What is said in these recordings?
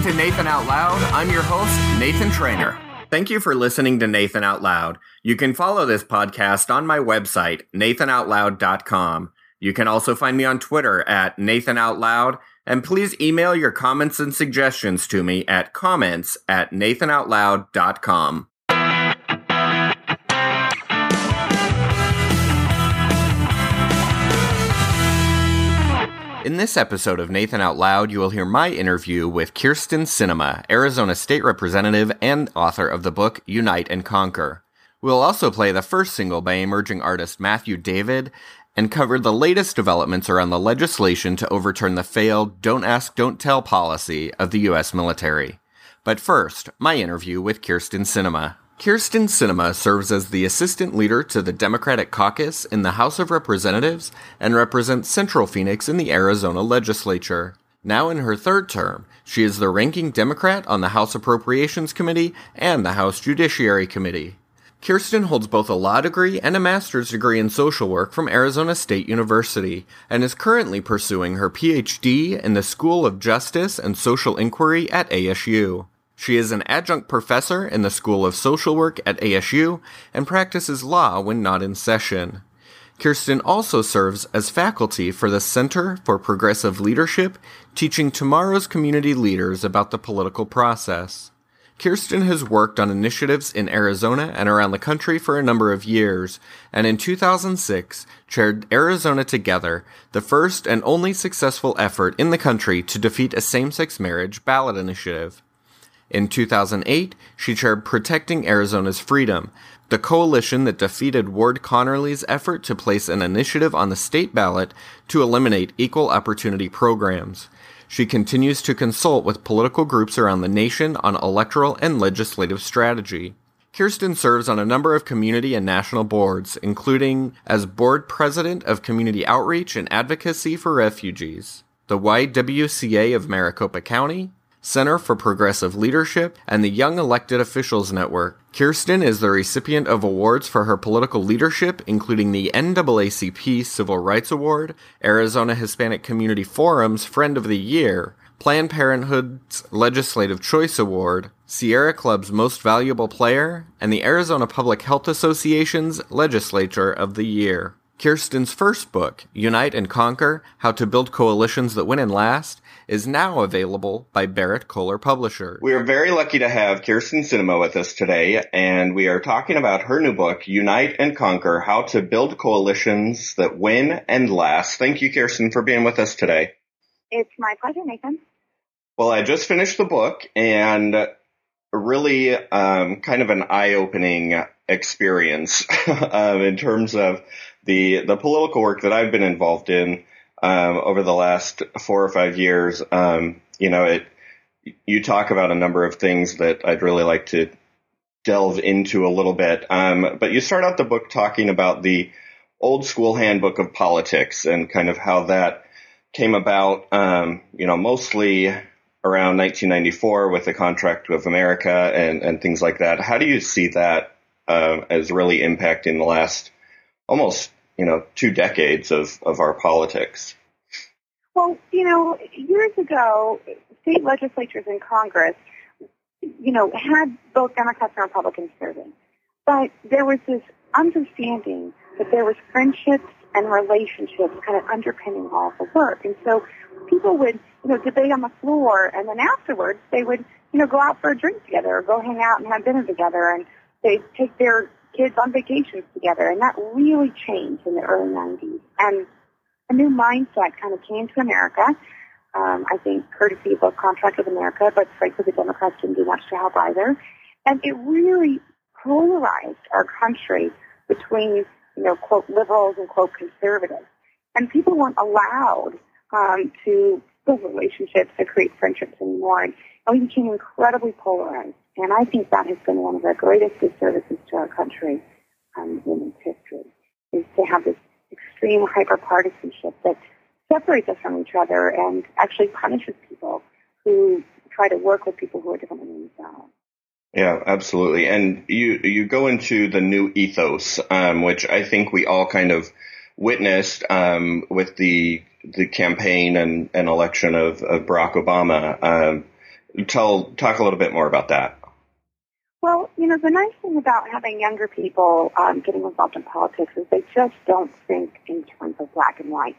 listening to Nathan Out Loud. I'm your host, Nathan Trainer. Thank you for listening to Nathan Out Loud. You can follow this podcast on my website, nathanoutloud.com. You can also find me on Twitter at Nathan Out Loud, and please email your comments and suggestions to me at comments at nathanoutloud.com. In this episode of Nathan Out Loud, you will hear my interview with Kyrsten Sinema, Arizona State Representative and author of the book Unite and Conquer. We'll also play the first single by emerging artist Matthew David and cover the latest developments around the legislation to overturn the failed Don't Ask, Don't Tell policy of the U.S. military. But first, my interview with Kyrsten Sinema. Kyrsten Sinema serves as the assistant leader to the Democratic caucus in the House of Representatives and represents Central Phoenix in the Arizona legislature. Now in her third term, she is the ranking Democrat on the House Appropriations Committee and the House Judiciary Committee. Kyrsten holds both a law degree and a master's degree in social work from Arizona State University and is currently pursuing her PhD in the School of Justice and Social Inquiry at ASU. She is an adjunct professor in the School of Social Work at ASU and practices law when not in session. Kyrsten also serves as faculty for the Center for Progressive Leadership, teaching tomorrow's community leaders about the political process. Kyrsten has worked on initiatives in Arizona and around the country for a number of years, and in 2006 chaired Arizona Together, the first and only successful effort in the country to defeat a same sex marriage ballot initiative. In 2008, she chaired Protecting Arizona's Freedom, the coalition that defeated Ward Connerly's effort to place an initiative on the state ballot to eliminate equal opportunity programs. She continues to consult with political groups around the nation on electoral and legislative strategy. Kyrsten serves on a number of community and national boards, including as board president of Community Outreach and Advocacy for Refugees, the YWCA of Maricopa County, Center for Progressive Leadership, and the Young Elected Officials Network. Kyrsten is the recipient of awards for her political leadership, including the NAACP Civil Rights Award, Arizona Hispanic Community Forum's Friend of the Year, Planned Parenthood's Legislative Choice Award, Sierra Club's Most Valuable Player, and the Arizona Public Health Association's Legislature of the Year. Kyrsten's first book, Unite and Conquer How to Build Coalitions That Win and Last, is now available by Berrett-Koehler Publisher. We are very lucky to have Kyrsten Sinema with us today, and we are talking about her new book, Unite and Conquer How to Build Coalitions That Win and Last. Thank you, Kyrsten, for being with us today. It's my pleasure, Nathan. Well, I just finished the book, and really um, kind of an eye-opening experience um, in terms of the the political work that I've been involved in um, over the last four or five years. Um, you know, it you talk about a number of things that I'd really like to delve into a little bit. Um, but you start out the book talking about the old school handbook of politics and kind of how that came about. Um, you know, mostly around 1994 with the Contract with America and and things like that. How do you see that uh, as really impacting the last almost you know two decades of of our politics. Well, you know, years ago, state legislatures and Congress, you know, had both Democrats and Republicans serving, but there was this understanding that there was friendships and relationships kind of underpinning all the work, and so people would, you know, debate on the floor, and then afterwards they would, you know, go out for a drink together or go hang out and have dinner together, and they'd take their kids on vacations together, and that really changed in the early 90s. And a new mindset kind of came to America. Um, I think courtesy of Contract with America, but frankly, the Democrats didn't do much to help either. And it really polarized our country between, you know, quote, liberals and quote, conservatives. And people weren't allowed um, to build relationships to create friendships anymore. And we became incredibly polarized. And I think that has been one of the greatest disservices to our country um, in its history, is to have this extreme hyper-partisanship that separates us from each other and actually punishes people who try to work with people who are different than themselves. Yeah, absolutely. And you you go into the new ethos, um, which I think we all kind of witnessed um, with the the campaign and, and election of, of Barack Obama. Um, tell talk a little bit more about that. Well, you know, the nice thing about having younger people um, getting involved in politics is they just don't think in terms of black and white.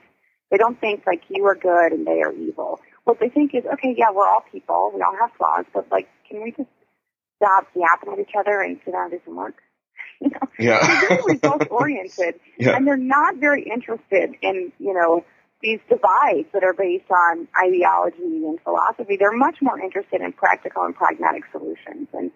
They don't think like you are good and they are evil. What they think is, okay, yeah, we're all people, we all have flaws, but like, can we just stop yapping at each other and sit down and do some work? You know, Yeah. they're very result oriented, Yeah. and they're not very interested in you know these divides that are based on ideology and philosophy. They're much more interested in practical and pragmatic solutions, and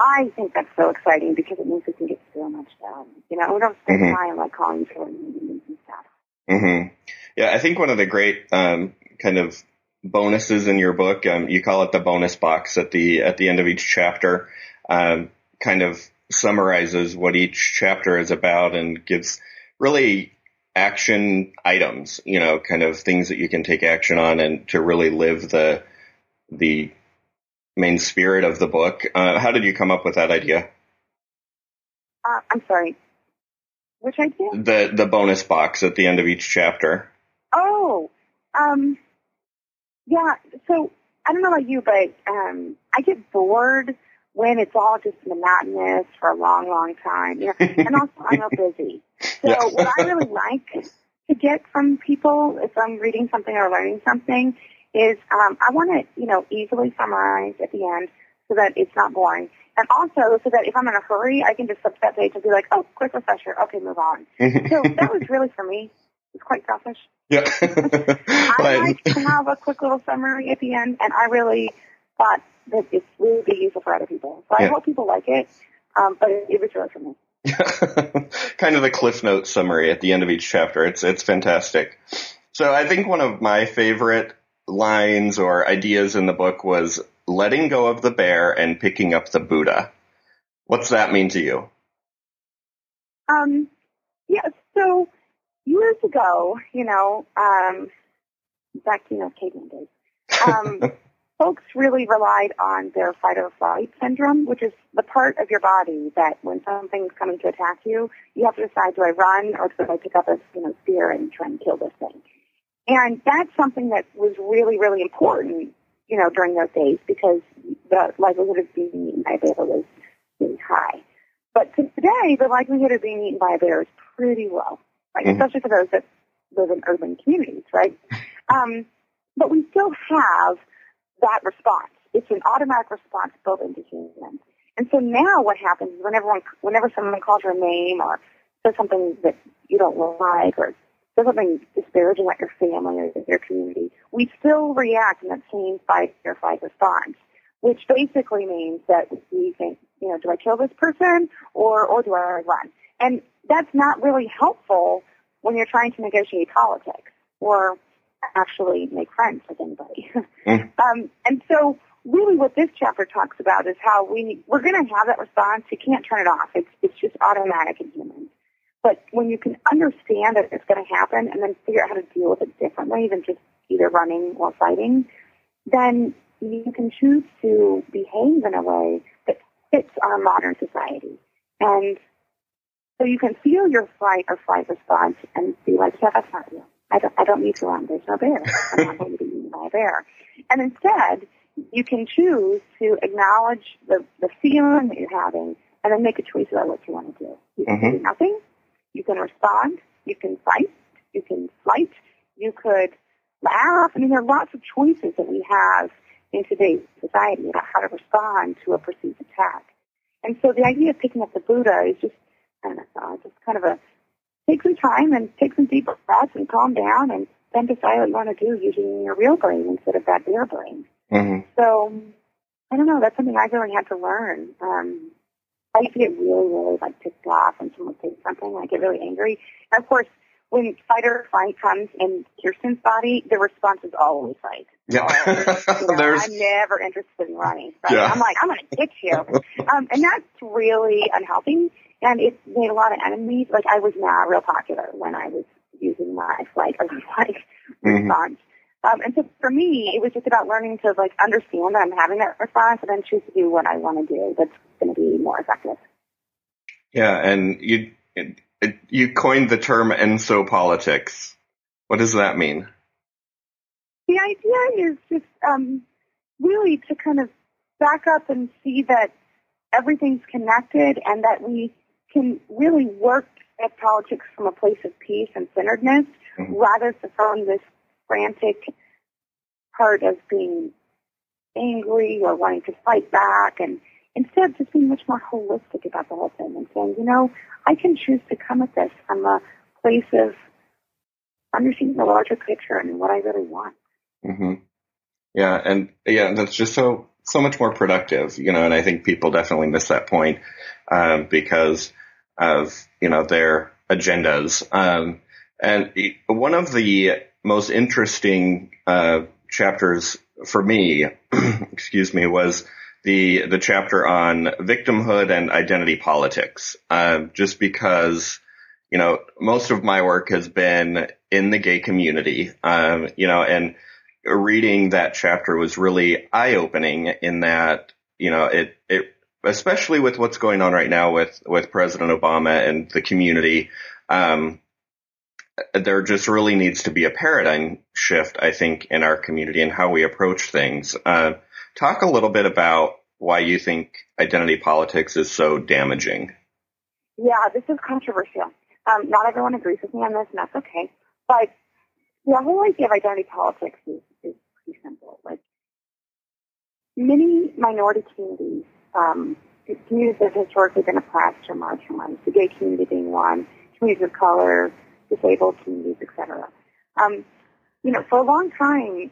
I think that's so exciting because it means we can get so much done. You know, we don't spend Mhm. time like calling for meetings and stuff. Mm-hmm. Yeah, I think one of the great um, kind of bonuses in your book, um, you call it the bonus box at the at the end of each chapter, um, kind of summarizes what each chapter is about and gives really action items, you know, kind of things that you can take action on and to really live the the main spirit of the book. Uh, how did you come up with that idea? Uh, I'm sorry. Which I did? The the bonus box at the end of each chapter. Oh, um, yeah. So I don't know about you, but um, I get bored when it's all just monotonous for a long, long time. You know, and also I'm busy. So Yeah. what I really like to get from people if I'm reading something or learning something is um, I want to, you know, easily summarize at the end so that it's not boring. And also so that if I'm in a hurry, I can just flip that page and be like, oh, quick refresher. Okay, move on. So that was really for me. It's quite selfish. yeah. I like to have a quick little summary at the end, and I really thought that it's really be useful for other people. So I hope people like it, um, but it, it was really for me. kind of the cliff note summary at the end of each chapter. It's it's fantastic. So I think one of my favorite lines or ideas in the book was letting go of the bear and picking up the Buddha. What's that mean to you? Um, yeah, so years ago, you know, um, back you know, caveman days, um, folks really relied on their fight or flight syndrome, which is the part of your body that when something's coming to attack you, you have to decide, do I run or do I pick up a, you know, spear and try and kill this thing? And that's something that was really, really important, you know, during those days because the likelihood of being eaten by a bear was really high. But today, the likelihood of being eaten by a bear is pretty low, right? Mhm. Especially for those that live in urban communities, right? Um, but we still have that response. It's an automatic response built into humans. And so now what happens is whenever, one, whenever someone calls your name or says something that you don't like or says something disparaging about your family or your community, we still react in that same fight or flight response, which basically means that we think, you know, do I kill this person or, or do I run? And that's not really helpful when you're trying to negotiate politics or actually make friends with anybody. Mm. um, and so really what this chapter talks about is how we, we're going to have that response. You can't turn it off. It's, it's just automatic in humans. But when you can understand that it's going to happen and then figure out how to deal with it differently than just either running or fighting, then you can choose to behave in a way that fits our modern society. And so you can feel your fight or flight response and be like, yeah, that's not real. I don't, I don't need to run. There's no bear. I'm not going to be eaten by a bear. And instead, you can choose to acknowledge the, the feeling that you're having and then make a choice about what you want to do. You can Mhm. do nothing. You can respond. You can fight. You can flight. You could laugh. I mean, there are lots of choices that we have in today's society about how to respond to a perceived attack. And so the idea of picking up the Buddha is just, I don't know, just kind of a take some time and take some deep breaths and calm down and then decide what you want to do using your real brain instead of that bear brain. hmm So I don't know. That's something I really had to learn. Um, I used to get really, really like ticked off when someone says something. I get really angry. And of course, when fight or flight comes in Kyrsten's body, the response is always fight. Yeah. You know, There's I'm never interested in running. Right? Yeah. I'm like, I'm going to get you. um, and that's really unhealthy. And it made a lot of enemies. Like I was not real popular when I was using my flight or flight Mhm. response. Um, and so for me, it was just about learning to like understand that I'm having that response and then choose to do what I want to do that's going to be more effective. yeah, and you you coined the term enso politics. What does that mean? The idea is just, um, really to kind of back up and see that everything's connected and that we can really work at politics from a place of peace and centeredness mm-hmm. rather than from this frantic part of being angry or wanting to fight back and instead just being much more holistic about the whole thing and saying, you know, I can choose to come at this from a place of understanding the larger picture and what I really want. Mm-hmm. Yeah, and yeah, that's just so so much more productive, you know. And I think people definitely miss that point um, because of you know their agendas. Um, and one of the most interesting uh, chapters for me, excuse me, was the the chapter on victimhood and identity politics. Uh, just because you know most of my work has been in the gay community, um, you know, and reading that chapter was really eye opening in that you know it it especially with what's going on right now with with President Obama and the community. Um, there just really needs to be a paradigm shift, I think, in our community and how we approach things. Uh, talk a little bit about why you think identity politics is so damaging. Yeah, this is controversial. Um, not everyone agrees with me on this, and that's okay. But the whole idea of identity politics is, is pretty simple. Like many minority communities, um, communities that have historically been oppressed or marginalized, the gay community being one, communities of color, disabled communities, etc. Um, you know, for a long time,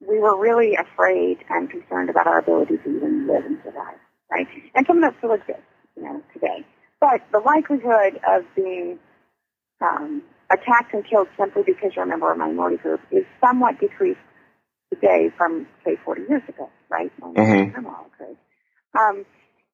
we were really afraid and concerned about our ability to even live and survive, right? And some of that still exists, you know, today. But the likelihood of being um, attacked and killed simply because you're a member of a minority group is somewhat decreased today from, say, 40 years ago, right? Mm-hmm. Um,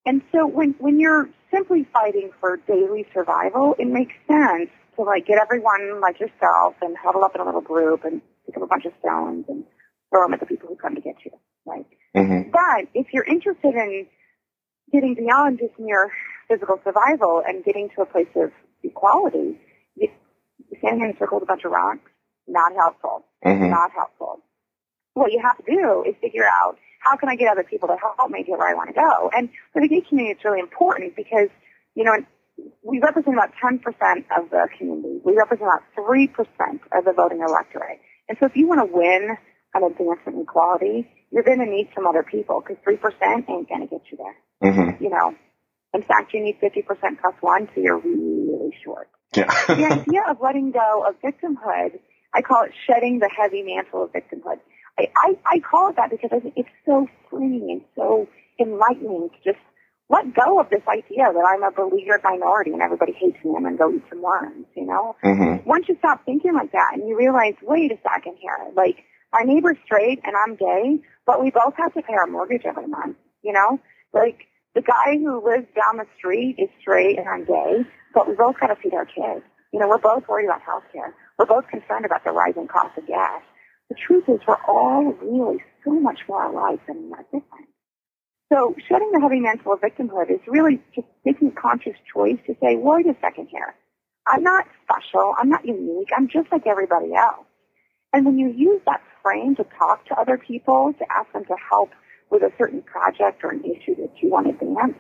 and so when, when you're simply fighting for daily survival, it makes sense to like get everyone like yourself and huddle up in a little group and pick up a bunch of stones and throw them at the people who come to get you, right? Mm-hmm. But if you're interested in getting beyond just mere physical survival and getting to a place of equality, you, standing in a circle with a bunch of rocks, not helpful. Mm-hmm. Not helpful. What you have to do is figure out how can I get other people to help me get where I want to go. And for the gay community, it's really important because, you know, we represent about 10% of the community. We represent about 3% of the voting electorate. And so if you want to win an advancement in equality, you're going to need some other people because 3% ain't going to get you there. Mm-hmm. You know, in fact, you need 50% plus one, so you're really short. Yeah. the idea of letting go of victimhood, I call it shedding the heavy mantle of victimhood. I, I, I call it that because I think it's so freeing and so enlightening to just let go of this idea that I'm a beleaguered minority and everybody hates me and go eat some worms, you know? Mm-hmm. Once you stop thinking like that and you realize, wait a second here, like, my neighbor's straight and I'm gay, but we both have to pay our mortgage every month, you know? Like, the guy who lives down the street is straight and I'm gay, but we both got to feed our kids. You know, we're both worried about health care. We're both concerned about the rising cost of gas. The truth is we're all really so much more alike than we are different. So shedding the heavy mantle of victimhood is really just making a conscious choice to say, wait a second here. I'm not special. I'm not unique. I'm just like everybody else. And when you use that frame to talk to other people, to ask them to help with a certain project or an issue that you want to advance,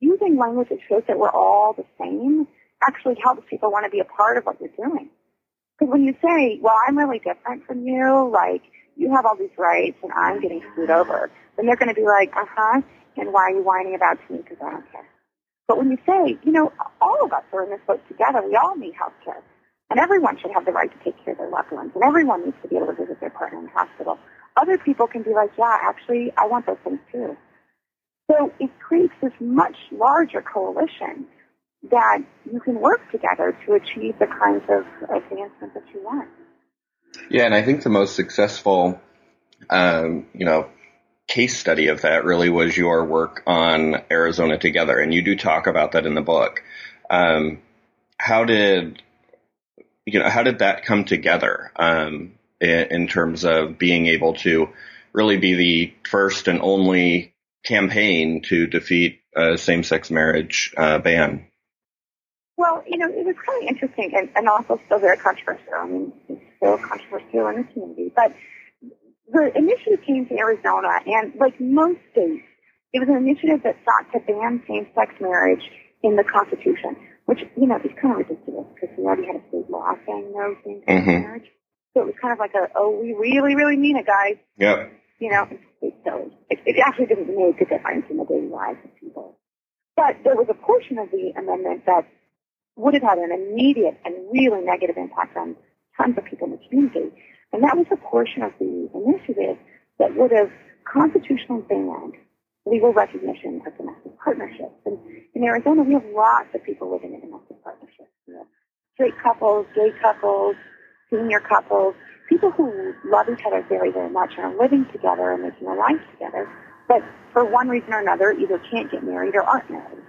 using language that shows that we're all the same actually helps people want to be a part of what you're doing. Because when you say, well, I'm really different from you, like, you have all these rights and I'm getting screwed over, then they're going to be like, uh-huh, and why are you whining about me? Because I don't care. But when you say, you know, all of us are in this boat together, we all need health care. And everyone should have the right to take care of their loved ones. And everyone needs to be able to visit their partner in the hospital. Other people can be like, yeah, actually, I want those things too. So it creates this much larger coalition that you can work together to achieve the kinds of advancements that you want. Yeah, and I think the most successful, um, you know, case study of that really was your work on Arizona Together, and you do talk about that in the book. Um, how did you know how did that come together um, in, in, terms of being able to really be the first and only campaign to defeat a same-sex marriage uh, ban? Well, you know, it was really interesting and, and also still very controversial. I mean, it's still controversial in the community, but the initiative came to Arizona, and like most states, it was an initiative that sought to ban same-sex marriage in the Constitution, which, you know, is kind of ridiculous because we already had a state law saying no same-sex Mhm. marriage. So it was kind of like a, oh, we really, really mean it, guys. Yep. You know, silly. It, it actually didn't make a difference in the daily lives of people. But there was a portion of the amendment that would have had an immediate and really negative impact on tons of people in the community. And that was a portion of the initiative that would have constitutionally banned legal recognition of domestic partnerships. And in Arizona, we have lots of people living in domestic partnerships. Straight couples, gay couples, senior couples, people who love each other very, very much and are living together and making a life together, but for one reason or another either can't get married or aren't married.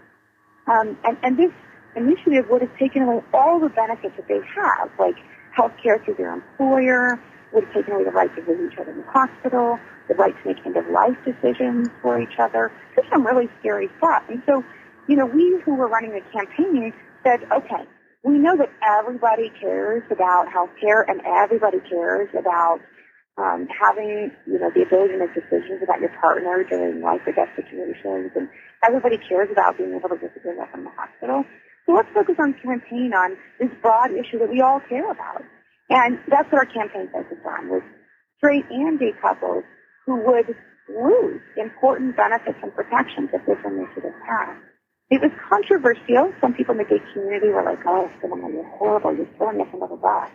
Um, and, and this initiative would have taken away all the benefits that they have, like health care through their employer, would have taken away the right to visit each other in the hospital, the right to make end-of-life decisions for each other. Just some really scary stuff. And so, you know, we who were running the campaign said, okay, we know that everybody cares about health care and everybody cares about um, having, you know, the ability to make decisions about your partner during life or death situations, and everybody cares about being able to visit your loved in the hospital. So let's focus on campaign on this broad issue that we all care about. And that's what our campaign focused on, was straight and gay couples who would lose important benefits and protections if this initiative passed. It was controversial. Some people in the gay community were like, oh, Sinema, you're horrible. You're throwing us under the bus.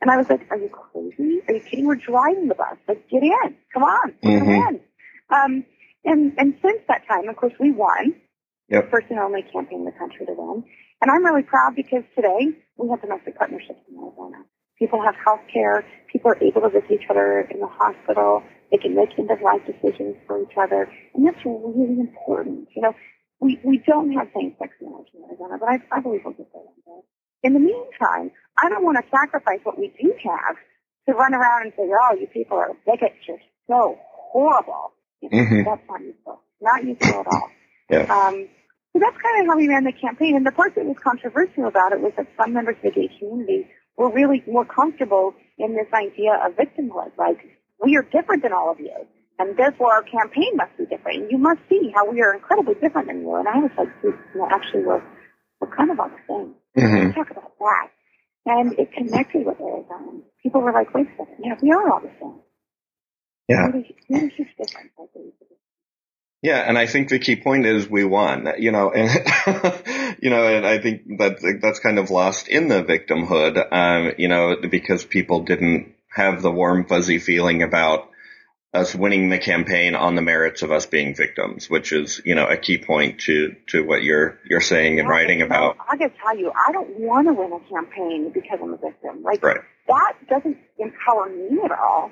And I was like, are you crazy? Are you kidding? We're driving the bus. Like, get in. Come on. Come Mhm. in. Um, and, and since that time, of course, we won. Yep. First and only campaign in the country to win. And I'm really proud because today we have domestic partnerships in Arizona. People have health care. People are able to visit each other in the hospital. They can make end-of-life decisions for each other. And that's really important. You know, we, we don't have same-sex marriage in Arizona, but I, I believe we'll get there one day. In the meantime, I don't want to sacrifice what we do have to run around and say, oh, you people are bigots. You're so horrible. You know, Mhm. That's not useful. Not useful at all. Yeah. Um, so that's kind of how we ran the campaign. And the part that was controversial about it was that some members of the gay community were really more comfortable in this idea of victimhood. Like, we are different than all of you. And therefore our campaign must be different. And you must see how we are incredibly different than you. And I was like, dude, no, actually we're, we're kind of on the same. Mhm. Let's talk about that. And it connected with Arizona. People were like, wait a second, yeah, we are all the same. Yeah. Really, really huge difference. Yeah, and I think the key point is we won. You know, and you know, and I think that that's kind of lost in the victimhood. Um, you know, because people didn't have the warm fuzzy feeling about us winning the campaign on the merits of us being victims, which is you know a key point to to what you're you're saying and writing No, about. I gotta tell you, I don't want to win a campaign because I'm a victim. Like Right. that doesn't empower me at all.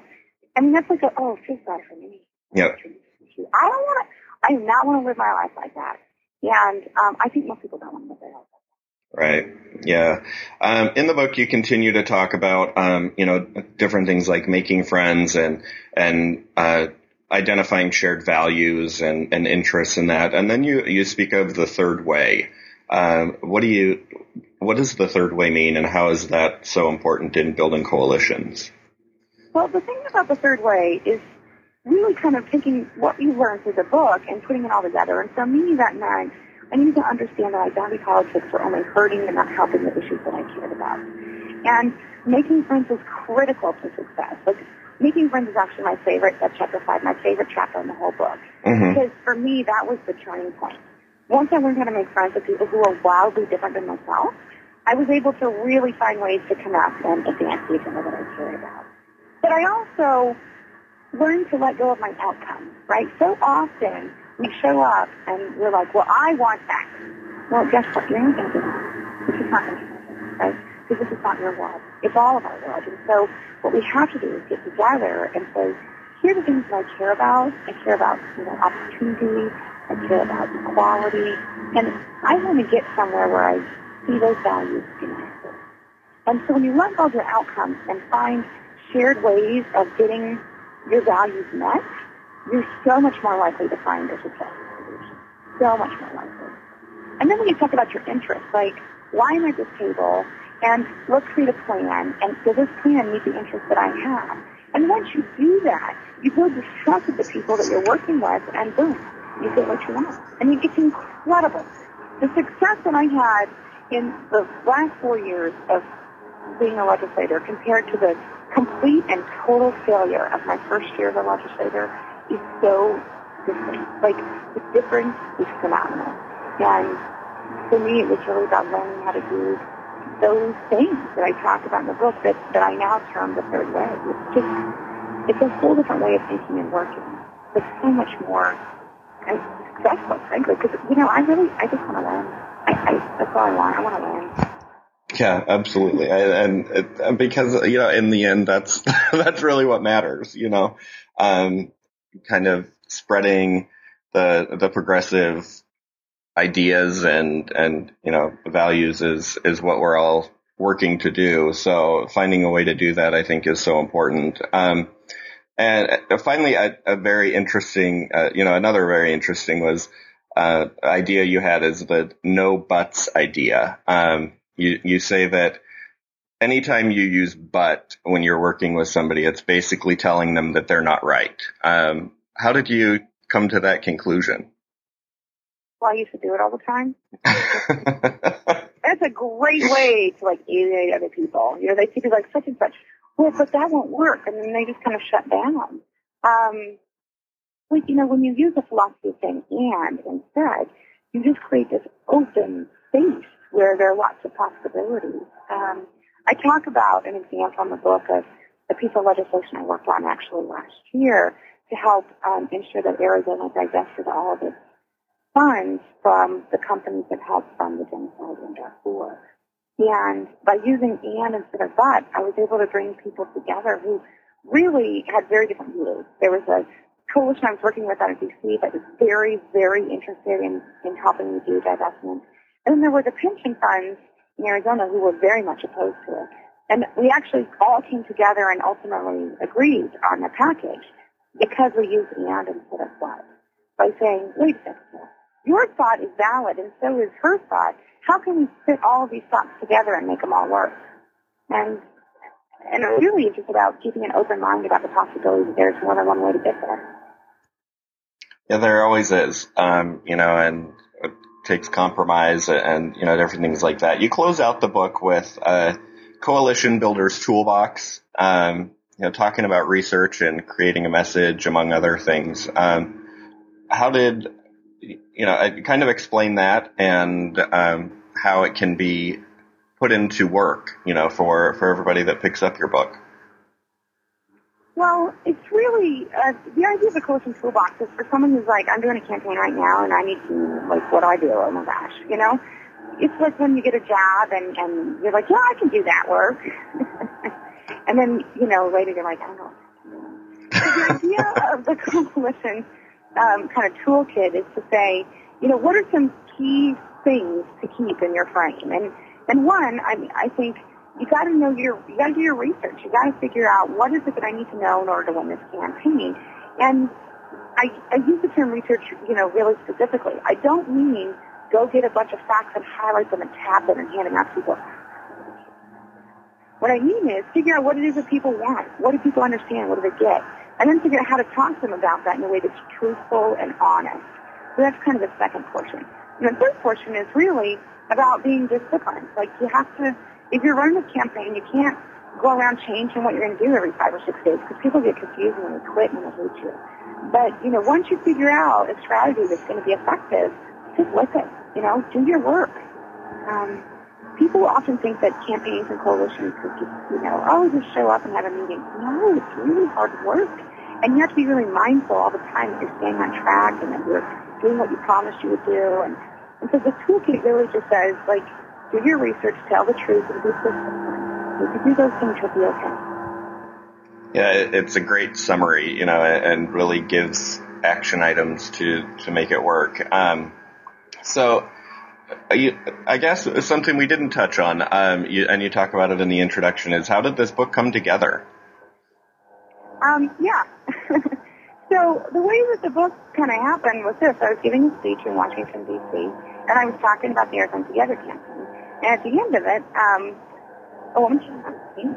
I mean, that's like a oh, feel bad for me. Yep. I don't want to. I do not want to live my life like that. And um, I think most people don't want to live their life. Right. Yeah. Um, in the book, you continue to talk about, um, you know, different things like making friends and, and, uh, identifying shared values and, and interests in that. And then you, you speak of the third way. Um, what do you, what does the third way mean and how is that so important in building coalitions? Well, the thing about the third way is really kind of taking what you learned through the book and putting it all together. And for me, that meant I needed to understand that identity politics were only hurting and not helping the issues that I cared about. And making friends was critical to success. Like, making friends is actually my favorite, that's chapter five, my favorite chapter in the whole book. Mm-hmm. Because for me, that was the turning point. Once I learned how to make friends with people who are wildly different than myself, I was able to really find ways to connect and advance the agenda that I care about. But I also learned to let go of my outcomes, right? So often we show up and we're like, well, I want X. Well, guess what? You're not going to get. This is not going to happen, right? Because this is not your world. It's all of our world. And so what we have to do is get together and say, here are the things that I care about. I care about, you know, opportunity. I care about equality. And I want to get somewhere where I see those values in enacted. And so when you let go of your outcomes and find shared ways of getting your values met, you're so much more likely to find a successful solution. So much more likely. And then when you talk about your interests, like, why am I at this table? And let's create a plan. And does this plan meet the interests that I have? And once you do that, you build this trust with the people that you're working with, and boom, you get what you want. I mean, it's incredible. The success that I had in the last four years of being a legislator compared to the complete and total failure of my first year as a legislator is so different. Like, the difference is phenomenal. And for me, it was really about learning how to do those things that I talk about in the book that, that I now term the third way. It's just, it's a whole different way of thinking and working. It's so much more and successful, frankly, because, you know, I really, I just want to learn. I, I, that's all I want. I want to learn. Yeah, absolutely. and, and because, you know, in the end, that's, that's really what matters, you know, um, kind of spreading the, the progressive ideas and, and, you know, values is, is what we're all working to do. So finding a way to do that, I think is so important. Um, and uh, finally, a, a very interesting, uh, you know, another very interesting was, uh, idea you had is the no buts idea. Um, you, you say that anytime you use but when you're working with somebody, it's basically telling them that they're not right. Um, how did you come to that conclusion? Well, I used to do it all the time. That's a great way to like alienate other people. You know, they people like such and such. Well, but that won't work, and then they just kind of shut down. Um, like you know, when you use a philosophy of saying and instead, you just create this open space where there are lots of possibilities. Um, I talk about an example in the book of a piece of legislation I worked on actually last year to help um, ensure that Arizona divested all of its funds from the companies that helped fund the genocide in Darfur. And by using and instead of but, I was able to bring people together who really had very different views. There was a coalition I was working with out of DC that was very, very interested in, in helping me do divestment. And then there were the pension funds in Arizona who were very much opposed to it. And we actually all came together and ultimately agreed on the package because we used and instead of but. By saying, wait a second, your thought is valid and so is her thought. How can we fit all of these thoughts together and make them all work? And and really it's just about keeping an open mind about the possibility that there's more than one way to get there. Yeah, there always is. Um, you know, and takes compromise and, you know, different things like that. You close out the book with a coalition builders toolbox, um, you know, talking about research and creating a message among other things. Um, how did you know, I kind of explain that and um, how it can be put into work, you know, for, for everybody that picks up your book. Well, it's really uh, the idea of the coaching toolbox is for someone who's like, I'm doing a campaign right now and I need to like, what do I do? Oh my gosh, you know, it's like when you get a job and and you're like, yeah, I can do that work, and then you know later you're like, I don't know. So the idea of the coalition um, kind of toolkit is to say, you know, what are some key things to keep in your frame? And and one, I I think you got to know your, you got to do your research. You got to figure out what is it that I need to know in order to win this campaign. And I, I use the term research, you know, really specifically. I don't mean go get a bunch of facts and highlight them and tab them and hand them out to people. What I mean is figure out what it is that people want. What do people understand? What do they get? and then figure out how to talk to them about that in a way that's truthful and honest. So that's kind of the second portion. And the third portion is really about being disciplined. Like you have to, if you're running a campaign, you can't go around changing what you're going to do every five or six days because people get confused and they quit and they hate you. But, you know, once you figure out a strategy that's going to be effective, stick with it. You know, do your work. Um, people often think that campaigns and coalitions could just, you know, oh, just show up and have a meeting. No, it's really hard work. And you have to be really mindful all the time that you're staying on track and that you're doing what you promised you would do. And, and so the toolkit really just says, like, do your research, tell the truth, and be disciplined. If you do those things, you'll be okay. Yeah, it's a great summary, you know, and really gives action items to, to make it work. Um, so, I guess something we didn't touch on, um, you, and you talk about it in the introduction, is how did this book come together? Um, yeah. so the way that the book kind of happened was this: I was giving a speech in Washington D.C. and I was talking about the Arizona Together campaign. And at the end of it, um, a woman came up to me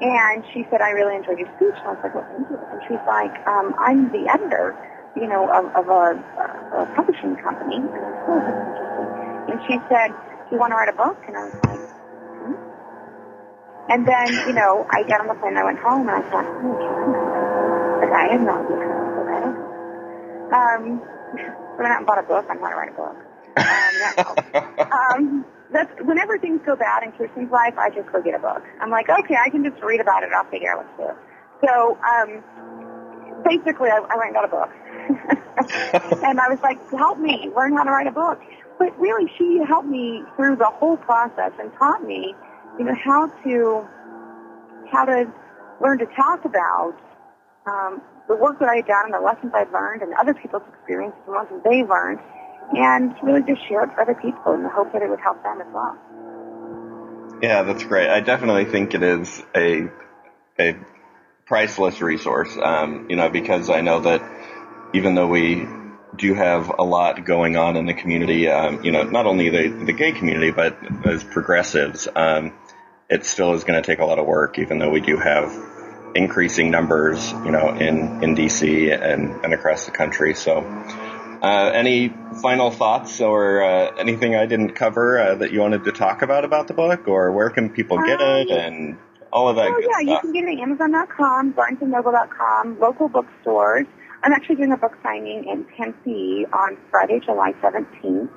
And she said, I really enjoyed your speech. And I was like, well, thank you. And she's like, um, I'm the editor, you know, of, of a, a publishing company. And I was oh, that's interesting. And she said, do you want to write a book? And I was like, hmm? And then, you know, I got on the plane and I went home and I thought, oh, like, I have no idea how to write a book. I. Um, so I went out and bought a book on how to write a book. Um, that helped. um, that's whenever things go bad in Kyrsten's life, I just go get a book. I'm like, okay, I can just read about it. I'll figure out what to do. So um, basically, I, I went and got a book, and I was like, help me learn how to write a book. But really, she helped me through the whole process and taught me, you know, how to how to learn to talk about um, the work that I had done and the lessons I'd learned and other people's experiences and lessons they learned and really just share it for other people in the hope that it would help them as well. Yeah, that's great. I definitely think it is a a priceless resource. Um, you know, because I know that even though we do have a lot going on in the community, um, you know, not only the the gay community, but as progressives, um, it still is going to take a lot of work. Even though we do have increasing numbers, you know, in in DC and and across the country, so. Uh, any final thoughts or uh, anything I didn't cover uh, that you wanted to talk about about the book, or where can people get it Um, and all of that Oh yeah, you can get it at Amazon.com, BarnesandNoble.com, local bookstores. I'm actually doing a book signing in Tempe on Friday, July 17th,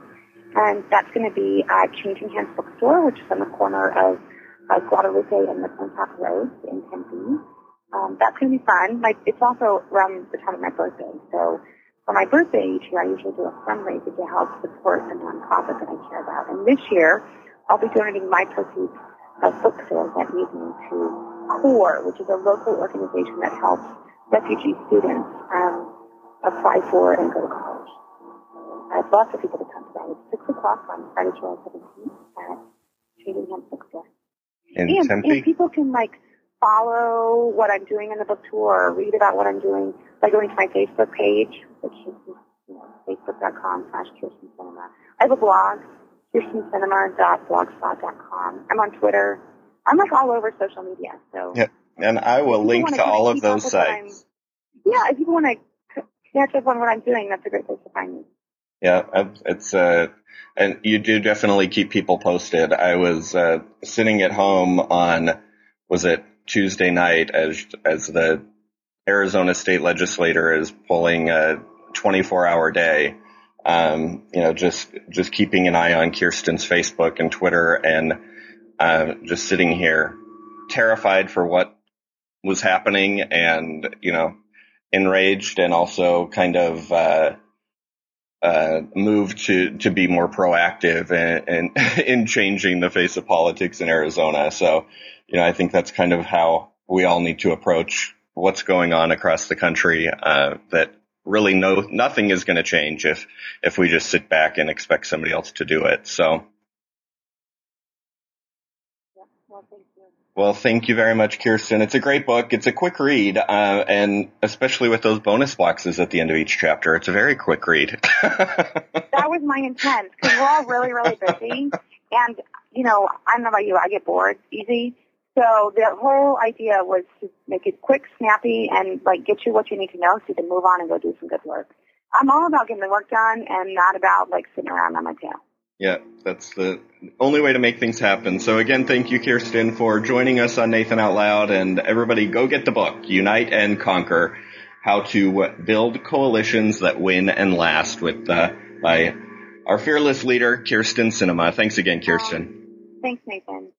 and that's going to be at Changing Hands Bookstore, which is on the corner of uh, Guadalupe and McClintock Roads in Tempe. Um, that's going to be fun. My, it's also around the time of my birthday, so for my birthday each year, I usually do a fundraiser to help support a nonprofit that I care about. And this year, I'll be donating my proceeds of book sales that evening to CORE, which is a local organization that helps refugee students um, apply for and go to college. I'd love for people to come to that. It's 6 o'clock on Friday, July 17th at Trading Hands Bookstore. in And, Tempe? and people can like follow what I'm doing in the book tour or read about what I'm doing by going to my Facebook page, which is you know, facebook.com slash Kyrsten Sinema. I have a blog, kyrstensinema.blogspot.com. I'm on Twitter. I'm like all over social media. So Yeah, and I will link wanna all of those with what I'm- sites. yeah, if you want to catch up on what I'm doing, that's a great place to find me. Yeah, it's uh, and you do definitely keep people posted. I was uh, sitting at home on was it Tuesday night as as the Arizona state legislator is pulling a 24 hour day. Um, you know, just just keeping an eye on Kyrsten's Facebook and Twitter, and uh, just sitting here, terrified for what was happening, and you know, enraged, and also kind of. Uh, uh, moved to to be more proactive in, in in changing the face of politics in Arizona. So, you know, I think that's kind of how we all need to approach what's going on across the country. Uh, that really no nothing is going to change if if we just sit back and expect somebody else to do it. So, Yeah, well, thank you. well, thank you very much, Kyrsten. It's a great book. It's a quick read, uh, and especially with those bonus boxes at the end of each chapter, it's a very quick read. that was my intent because we're all really, really busy. And, you know, I don't know about you, I get bored easy. So the whole idea was to make it quick, snappy, and like get you what you need to know so you can move on and go do some good work. I'm all about getting the work done and not about like sitting around on my tail. Yeah, that's the only way to make things happen. So again, thank you, Kyrsten, for joining us on Nathan Out Loud. And everybody, go get the book, Unite and Conquer: How to Build Coalitions That Win and Last, with uh, by our fearless leader, Kyrsten Sinema. Thanks again, Kyrsten. Thanks, Nathan.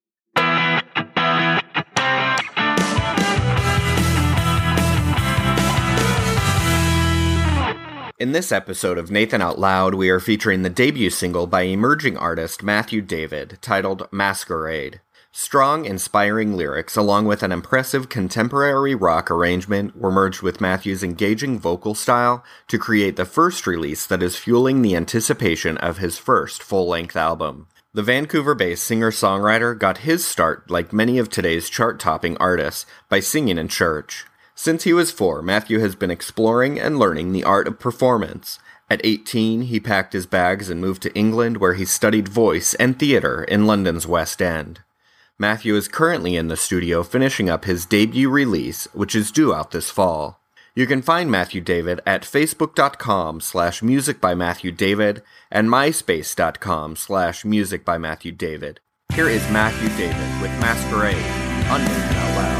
In this episode of Nathan Out Loud, we are featuring the debut single by emerging artist Matthew David, titled Masquerade. Strong, inspiring lyrics, along with an impressive contemporary rock arrangement, were merged with Matthew's engaging vocal style to create the first release that is fueling the anticipation of his first full length album. The Vancouver based singer songwriter got his start, like many of today's chart topping artists, by singing in church. Since he was four, Matthew has been exploring and learning the art of performance. At 18, he packed his bags and moved to England, where he studied voice and theatre in London's West End. Matthew is currently in the studio finishing up his debut release, which is due out this fall. You can find Matthew David at facebook.com slash music by Matthew David and myspace.com slash music by Matthew David. Here is Matthew David with Masquerade Loud.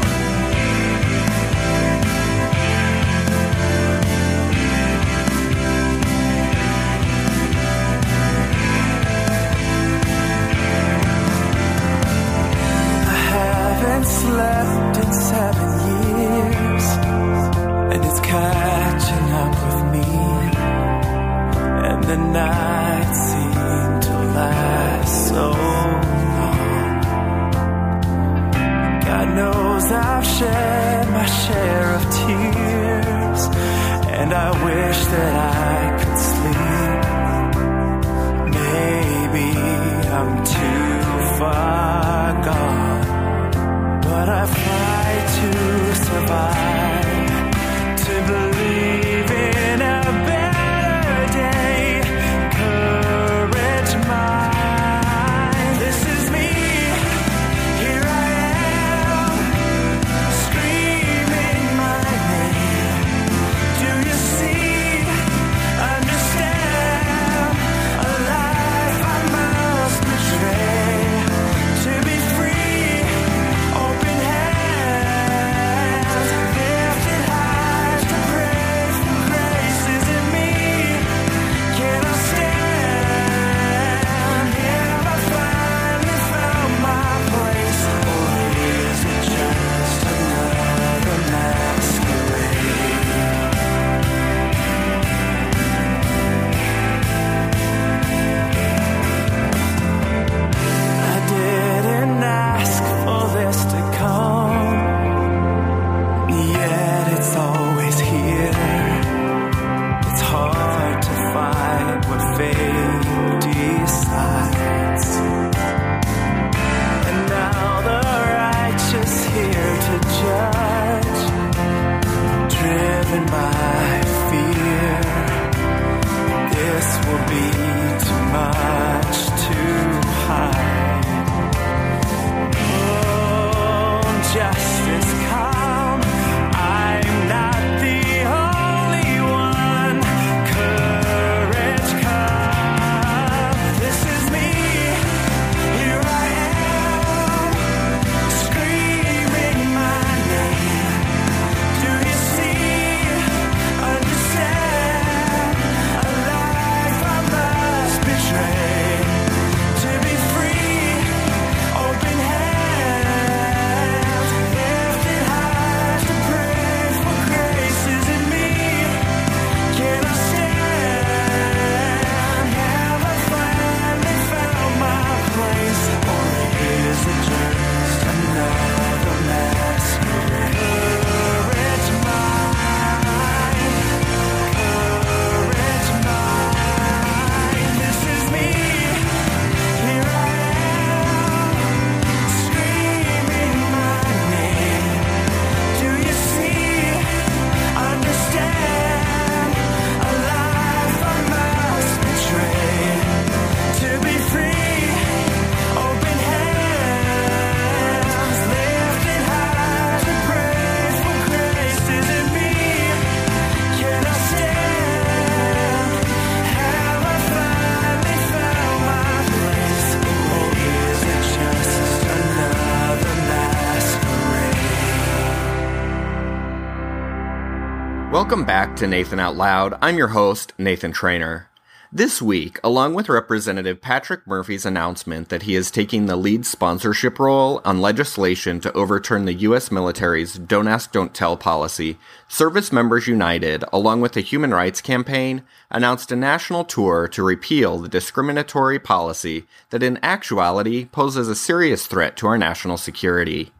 Welcome back to Nathan Out Loud. I'm your host, Nathan Trainer. This week, along with Representative Patrick Murphy's announcement that he is taking the lead sponsorship role on legislation to overturn the U.S. military's Don't Ask, Don't Tell policy, Service Members United, along with the Human Rights Campaign, announced a national tour to repeal the discriminatory policy that in actuality poses a serious threat to our national security.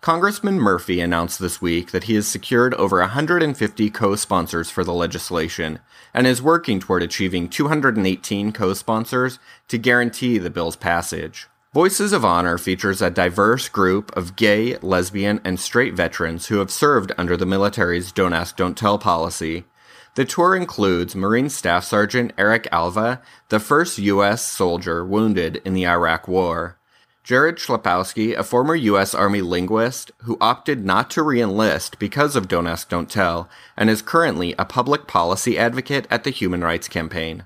Congressman Murphy announced this week that he has secured over 150 co sponsors for the legislation and is working toward achieving 218 co sponsors to guarantee the bill's passage. Voices of Honor features a diverse group of gay, lesbian, and straight veterans who have served under the military's Don't Ask, Don't Tell policy. The tour includes Marine Staff Sergeant Eric Alva, the first U.S. soldier wounded in the Iraq War. Jarrod Chlapowski, a former U.S. Army linguist who opted not to reenlist because of Don't Ask, Don't Tell, and is currently a public policy advocate at the Human Rights Campaign.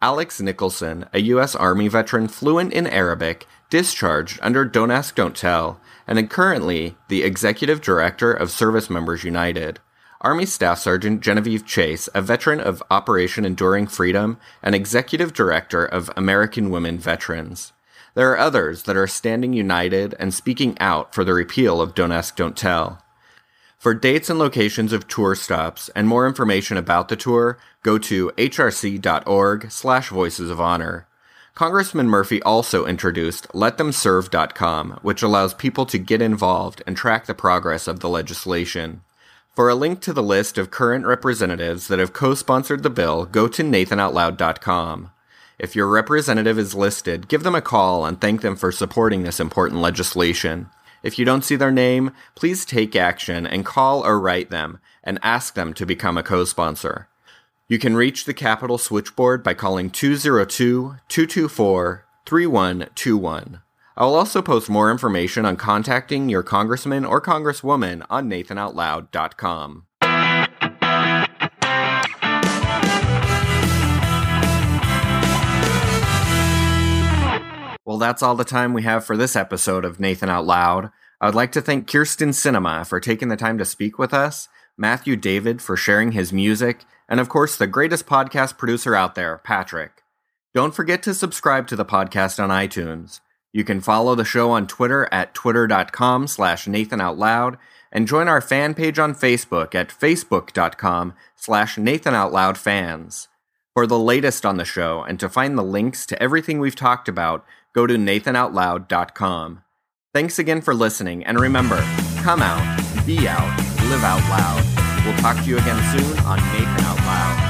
Alex Nicholson, a U.S. Army veteran fluent in Arabic, discharged under Don't Ask, Don't Tell, and currently the executive director of Service Members United. Army Staff Sergeant Genevieve Chase, a veteran of Operation Enduring Freedom and executive director of American Women Veterans. There are others that are standing united and speaking out for the repeal of Don't Ask, Don't Tell. For dates and locations of tour stops and more information about the tour, go to hrc.org slash voices of honor. Congressman Murphy also introduced LetThemServe.com, which allows people to get involved and track the progress of the legislation. For a link to the list of current representatives that have co-sponsored the bill, go to NathanOutloud.com. If your representative is listed, give them a call and thank them for supporting this important legislation. If you don't see their name, please take action and call or write them and ask them to become a co-sponsor. You can reach the Capitol switchboard by calling 202 224 3121. I will also post more information on contacting your congressman or congresswoman on nathanoutloud.com. Well, that's all the time we have for this episode of Nathan Out Loud. I would like to thank Kyrsten Sinema for taking the time to speak with us, Matthew David for sharing his music, and of course, the greatest podcast producer out there, Patrick. Don't forget to subscribe to the podcast on iTunes. You can follow the show on Twitter at twitter.com slash nathanoutloud and join our fan page on Facebook at facebook.com slash nathanoutloudfans. For the latest on the show and to find the links to everything we've talked about, go to nathanoutloud.com. Thanks again for listening, and remember, come out, be out, live out loud. We'll talk to you again soon on Nathan Out Loud.